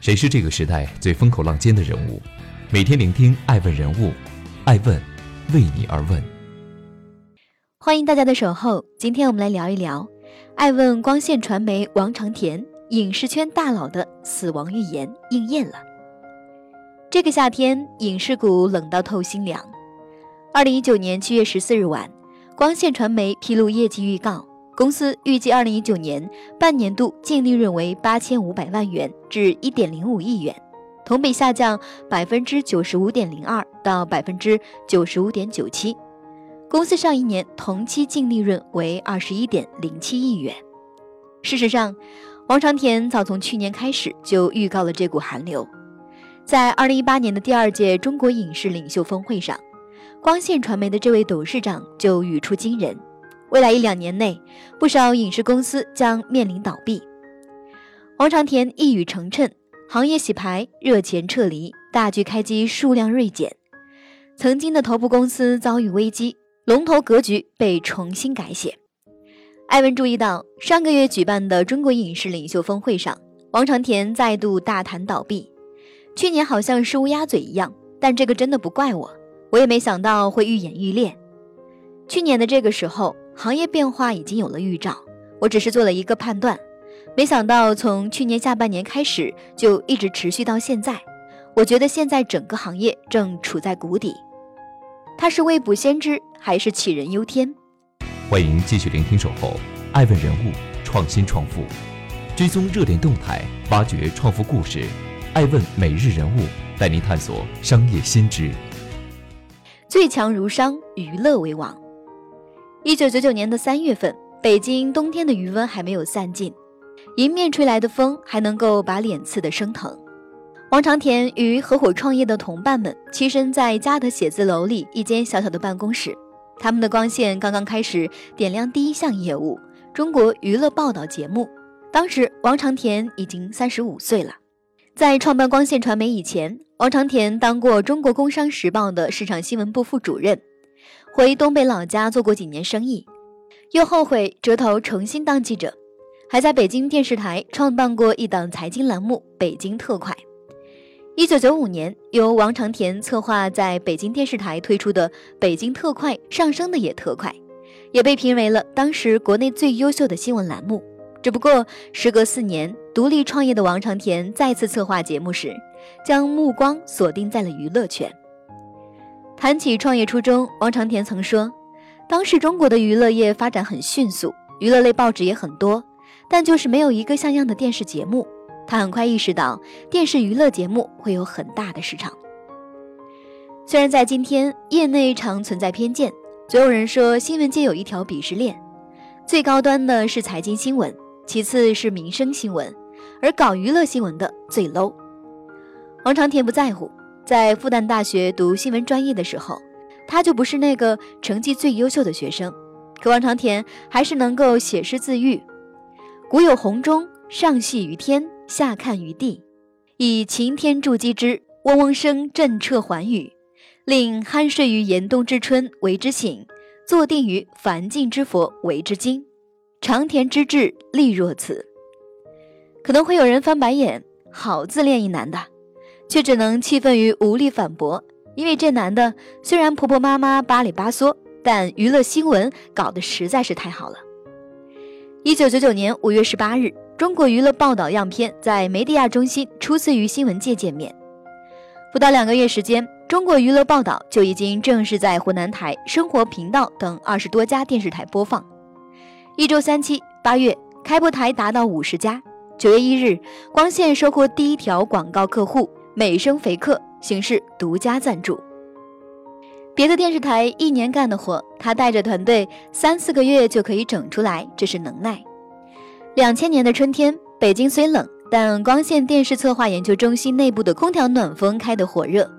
谁是这个时代最风口浪尖的人物？每天聆听爱问人物，爱问为你而问。欢迎大家的守候，今天我们来聊一聊爱问光线传媒王长田影视圈大佬的死亡预言应验了。这个夏天，影视股冷到透心凉。二零一九年七月十四日晚，光线传媒披露业绩预告，公司预计二零一九年半年度净利润为八千五百万元至一点零五亿元，同比下降百分之九十五点零二到百分之九十五点九七。公司上一年同期净利润为二十一点零七亿元。事实上，王长田早从去年开始就预告了这股寒流。在二零一八年的第二届中国影视领袖峰会上，光线传媒的这位董事长就语出惊人：未来一两年内，不少影视公司将面临倒闭。王长田一语成谶，行业洗牌，热钱撤离，大剧开机数量锐减，曾经的头部公司遭遇危机，龙头格局被重新改写。艾文注意到，上个月举办的中国影视领袖峰会上，王长田再度大谈倒闭。去年好像是乌鸦嘴一样，但这个真的不怪我，我也没想到会愈演愈烈。去年的这个时候，行业变化已经有了预兆，我只是做了一个判断，没想到从去年下半年开始就一直持续到现在。我觉得现在整个行业正处在谷底。他是未卜先知，还是杞人忧天？欢迎继续聆听《守候》，爱问人物，创新创富，追踪热点动态，挖掘创富故事。爱问每日人物带您探索商业新知。最强如商，娱乐为王。一九九九年的三月份，北京冬天的余温还没有散尽，迎面吹来的风还能够把脸刺得生疼。王长田与合伙创业的同伴们栖身在嘉德写字楼里一间小小的办公室，他们的光线刚刚开始点亮第一项业务——中国娱乐报道节目。当时，王长田已经三十五岁了。在创办光线传媒以前，王长田当过中国工商时报的市场新闻部副主任，回东北老家做过几年生意，又后悔折头重新当记者，还在北京电视台创办过一档财经栏目《北京特快》。一九九五年，由王长田策划在北京电视台推出的《北京特快》上升的也特快，也被评为了当时国内最优秀的新闻栏目。只不过，时隔四年，独立创业的王长田再次策划节目时，将目光锁定在了娱乐圈。谈起创业初衷，王长田曾说：“当时中国的娱乐业发展很迅速，娱乐类报纸也很多，但就是没有一个像样的电视节目。”他很快意识到，电视娱乐节目会有很大的市场。虽然在今天，业内常存在偏见，总有人说新闻界有一条鄙视链，最高端的是财经新闻。其次是民生新闻，而搞娱乐新闻的最 low。王长田不在乎，在复旦大学读新闻专业的时候，他就不是那个成绩最优秀的学生，可王长田还是能够写诗自喻：“古有红钟，上系于天，下看于地，以擎天柱击之，嗡嗡声震彻寰宇，令酣睡于严冬之春为之醒，坐定于凡境之佛为之惊。”长田之志立若此，可能会有人翻白眼。好自恋一男的，却只能气愤于无力反驳，因为这男的虽然婆婆妈妈巴里巴嗦，但娱乐新闻搞得实在是太好了。一九九九年五月十八日，中国娱乐报道样片在梅地亚中心初次与新闻界见面。不到两个月时间，中国娱乐报道就已经正式在湖南台、生活频道等二十多家电视台播放。一周三期，八月开播台达到五十家。九月一日，光线收获第一条广告客户美声肥客，形式独家赞助。别的电视台一年干的活，他带着团队三四个月就可以整出来，这是能耐。两千年的春天，北京虽冷，但光线电视策划研究中心内部的空调暖风开得火热，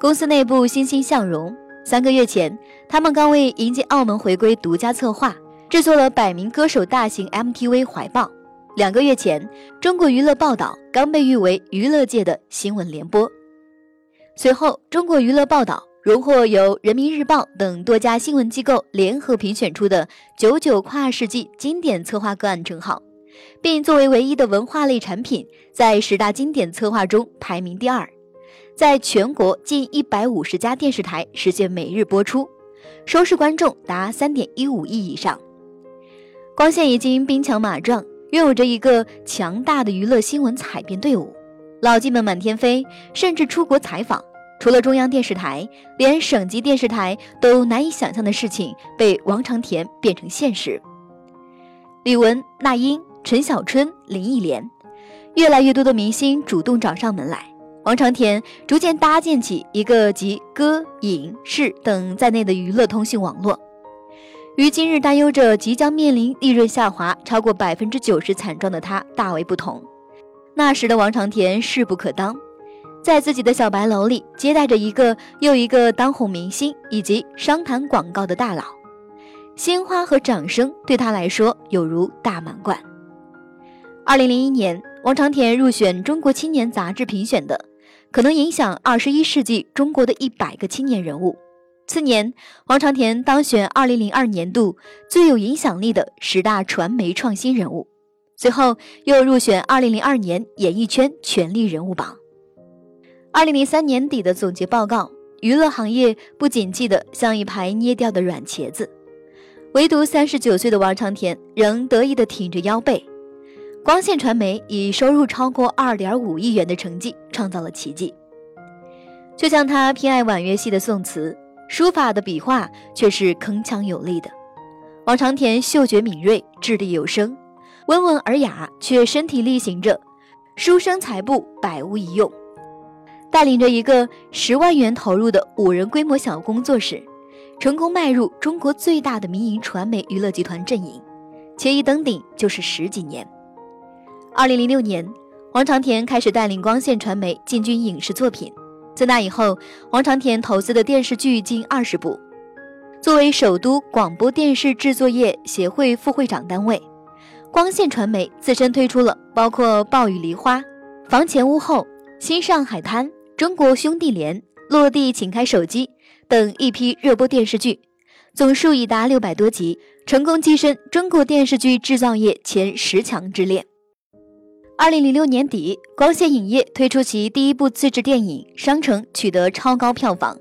公司内部欣欣向荣。三个月前，他们刚为迎接澳门回归独家策划。制作了百名歌手大型 MTV 怀抱。两个月前，中国娱乐报道刚被誉为娱乐界的新闻联播。随后，中国娱乐报道荣获由人民日报等多家新闻机构联合评选出的“九九跨世纪经典策划个案”称号，并作为唯一的文化类产品，在十大经典策划中排名第二，在全国近一百五十家电视台实现每日播出，收视观众达三点一五亿以上。光线已经兵强马壮，拥有着一个强大的娱乐新闻采编队伍，老记们满天飞，甚至出国采访。除了中央电视台，连省级电视台都难以想象的事情被王长田变成现实。李玟、那英。陈小春、林忆莲，越来越多的明星主动找上门来。王长田逐渐搭建起一个集歌、影、视等在内的娱乐通讯网络。与今日担忧着即将面临利润下滑超过百分之九十惨状的他大为不同。那时的王长田势不可当，在自己的小白楼里接待着一个又一个当红明星以及商谈广告的大佬，鲜花和掌声对他来说有如大满贯。二零零一年，王长田入选《中国青年》杂志评选的可能影响二十一世纪中国的一百个青年人物。次年，王长田当选二零零二年度最有影响力的十大传媒创新人物。随后又入选二零零二年演艺圈权力人物榜。二零零三年底的总结报告，娱乐行业不景气的像一排捏掉的软茄子，唯独三十九岁的王长田仍得意的挺着腰背。光线传媒以收入超过二点五亿元的成绩创造了奇迹。就像他偏爱婉约系的宋词，书法的笔画却是铿锵有力的。王长田嗅觉敏锐，掷地有声，温文尔雅，却身体力行着，书生才布百无一用。带领着一个十万元投入的五人规模小工作室，成功迈入中国最大的民营传媒娱乐集团阵营，且一登顶就是十几年。二零零六年，王长田开始带领光线传媒进军影视作品。自那以后，王长田投资的电视剧近二十部。作为首都广播电视制作业协会副会长单位，光线传媒自身推出了包括《暴雨梨花》《房前屋后》《新上海滩》《中国兄弟连》《落地请开手机》等一批热播电视剧，总数已达六百多集，成功跻身中国电视剧制造业前十强之列。二零零六年底，光线影业推出其第一部自制电影《商城》，取得超高票房。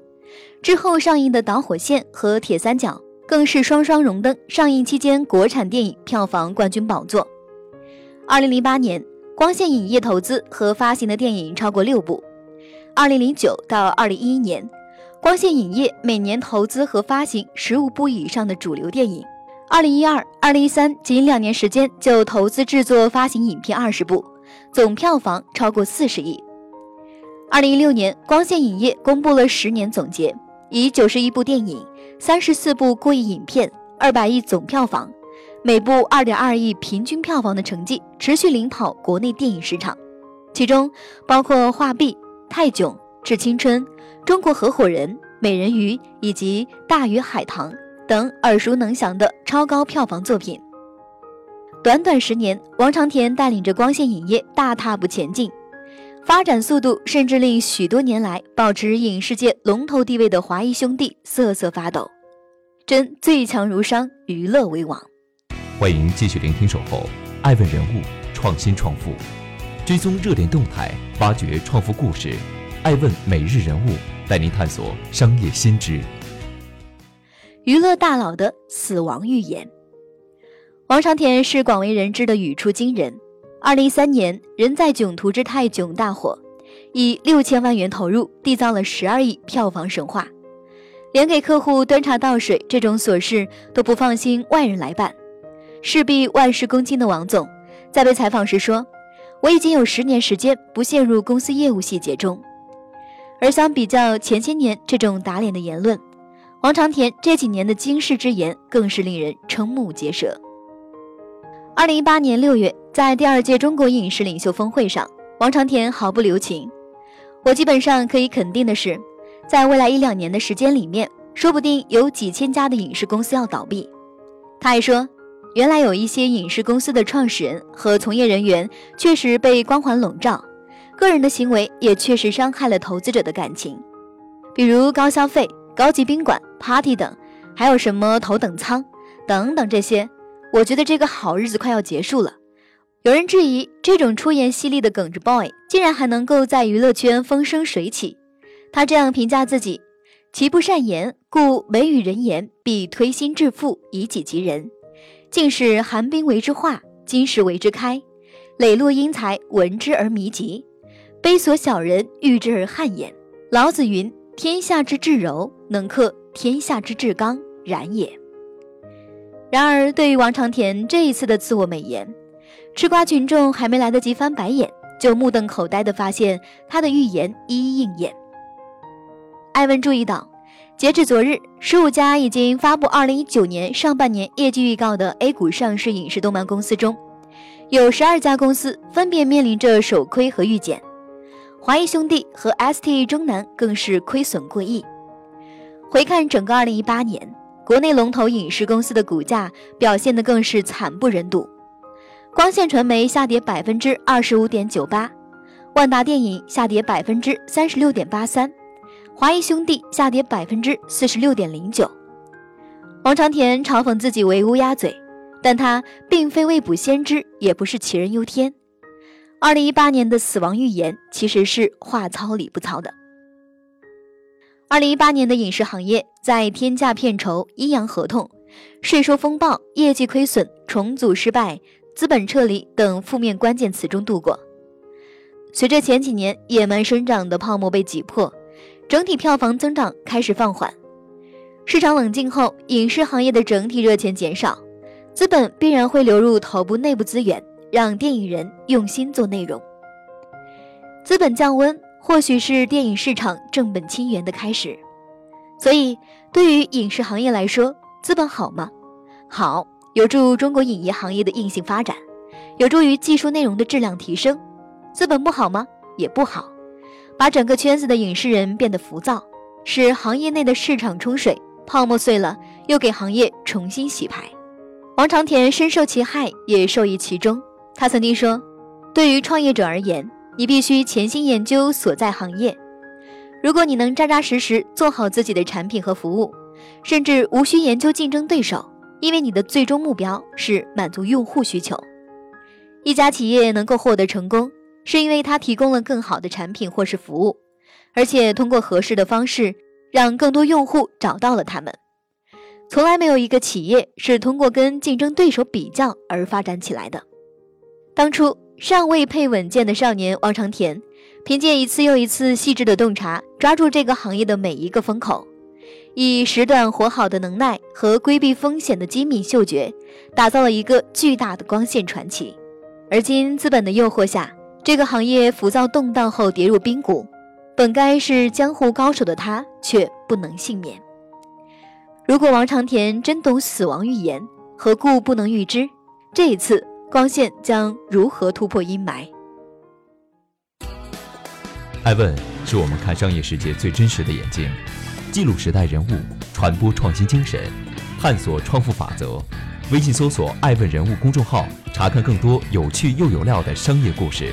之后上映的《导火线》和《铁三角》更是双双荣登上映期间国产电影票房冠军宝座。二零零八年，光线影业投资和发行的电影超过六部。二零零九到二零一一年，光线影业每年投资和发行十五部以上的主流电影。二零一二、二零一三，仅两年时间就投资制作发行影片二十部，总票房超过四十亿。二零一六年，光线影业公布了十年总结，以九十一部电影、三十四部过亿影片、二百亿总票房，每部二点二亿平均票房的成绩，持续领跑国内电影市场。其中包括《画壁》《泰囧》《致青春》《中国合伙人》《美人鱼》以及《大鱼海棠》。等耳熟能详的超高票房作品。短短十年，王长田带领着光线影业大踏步前进，发展速度甚至令许多年来保持影视界龙头地位的华谊兄弟瑟瑟发抖。真最强如商，娱乐为王。欢迎继续聆听《守候》，爱问人物，创新创富，追踪热点动态，挖掘创富故事。爱问每日人物带您探索商业新知。娱乐大佬的死亡预言。王长田是广为人知的语出惊人。二零一三年，《人在囧途之泰囧》大火，以六千万元投入缔造了十二亿票房神话，连给客户端茶倒水这种琐事都不放心外人来办，势必万事恭敬的王总，在被采访时说：“我已经有十年时间不陷入公司业务细节中。”而相比较前些年这种打脸的言论。王长田这几年的惊世之言更是令人瞠目结舌。二零一八年六月，在第二届中国影视领袖峰会上，王长田毫不留情：“我基本上可以肯定的是，在未来一两年的时间里面，说不定有几千家的影视公司要倒闭。”他还说：“原来有一些影视公司的创始人和从业人员确实被光环笼罩，个人的行为也确实伤害了投资者的感情，比如高消费。”高级宾馆、party 等，还有什么头等舱等等这些，我觉得这个好日子快要结束了。有人质疑，这种出言犀利的耿直 boy 竟然还能够在娱乐圈风生水起。他这样评价自己：“其不善言，故美与人言，必推心置腹，以己及人。竟是寒冰为之化，金石为之开，磊落英才，闻之而迷极，悲所小人遇之而汗颜。”老子云：“天下之至柔，能克天下之至刚，然也。”然而，对于王长田这一次的自我美言，吃瓜群众还没来得及翻白眼，就目瞪口呆地发现他的预言一一应验。艾文注意到，截至昨日，十五家已经发布二零一九年上半年业绩预告的 A 股上市影视动漫公司中，有十二家公司分别面临着首亏和预减，华谊兄弟和 ST 中南更是亏损过亿。回看整个二零一八年，国内龙头影视公司的股价表现的更是惨不忍睹。光线传媒下跌百分之二十五点九八，万达电影下跌百分之三十六点八三，华谊兄弟下跌百分之四十六点零九。王长田嘲讽自己为乌鸦嘴，但他并非未卜先知，也不是杞人忧天。二零一八年的死亡预言其实是话糙理不糙的。二零一八年的影视行业在天价片酬、阴阳合同、税收风暴、业绩亏损、重组失败。资本撤离等负面关键词中度过。随着前几年野蛮生长的泡沫被挤破，整体票房增长开始放缓。市场冷静后，影视行业的整体热钱减少，资本必然会流入头部内部资源，让电影人用心做内容。资本降温，或许是电影市场正本清源的开始。所以，对于影视行业来说，资本好吗？好。有助中国影业行业的硬性发展，有助于技术内容的质量提升。资本不好吗？也不好，把整个圈子的影视人变得浮躁，使行业内的市场冲水，泡沫碎了，又给行业重新洗牌。王长田深受其害，也受益其中。他曾经说：“对于创业者而言，你必须潜心研究所在行业。如果你能扎扎实实做好自己的产品和服务，甚至无需研究竞争对手。”因为你的最终目标是满足用户需求，一家企业能够获得成功，是因为它提供了更好的产品或是服务，而且通过合适的方式让更多用户找到了他们。从来没有一个企业是通过跟竞争对手比较而发展起来的。当初尚未配稳健的少年王长田，凭借一次又一次细致的洞察，抓住这个行业的每一个风口。以时短活好的能耐和规避风险的机敏嗅觉，打造了一个巨大的光线传奇。而今资本的诱惑下，这个行业浮躁动荡后跌入冰谷，本该是江湖高手的他却不能幸免。如果王长田真懂死亡预言，何故不能预知这一次光线将如何突破阴霾？爱问是我们看商业世界最真实的眼睛。记录时代人物，传播创新精神，探索创富法则。微信搜索“爱问人物”公众号，查看更多有趣又有料的商业故事。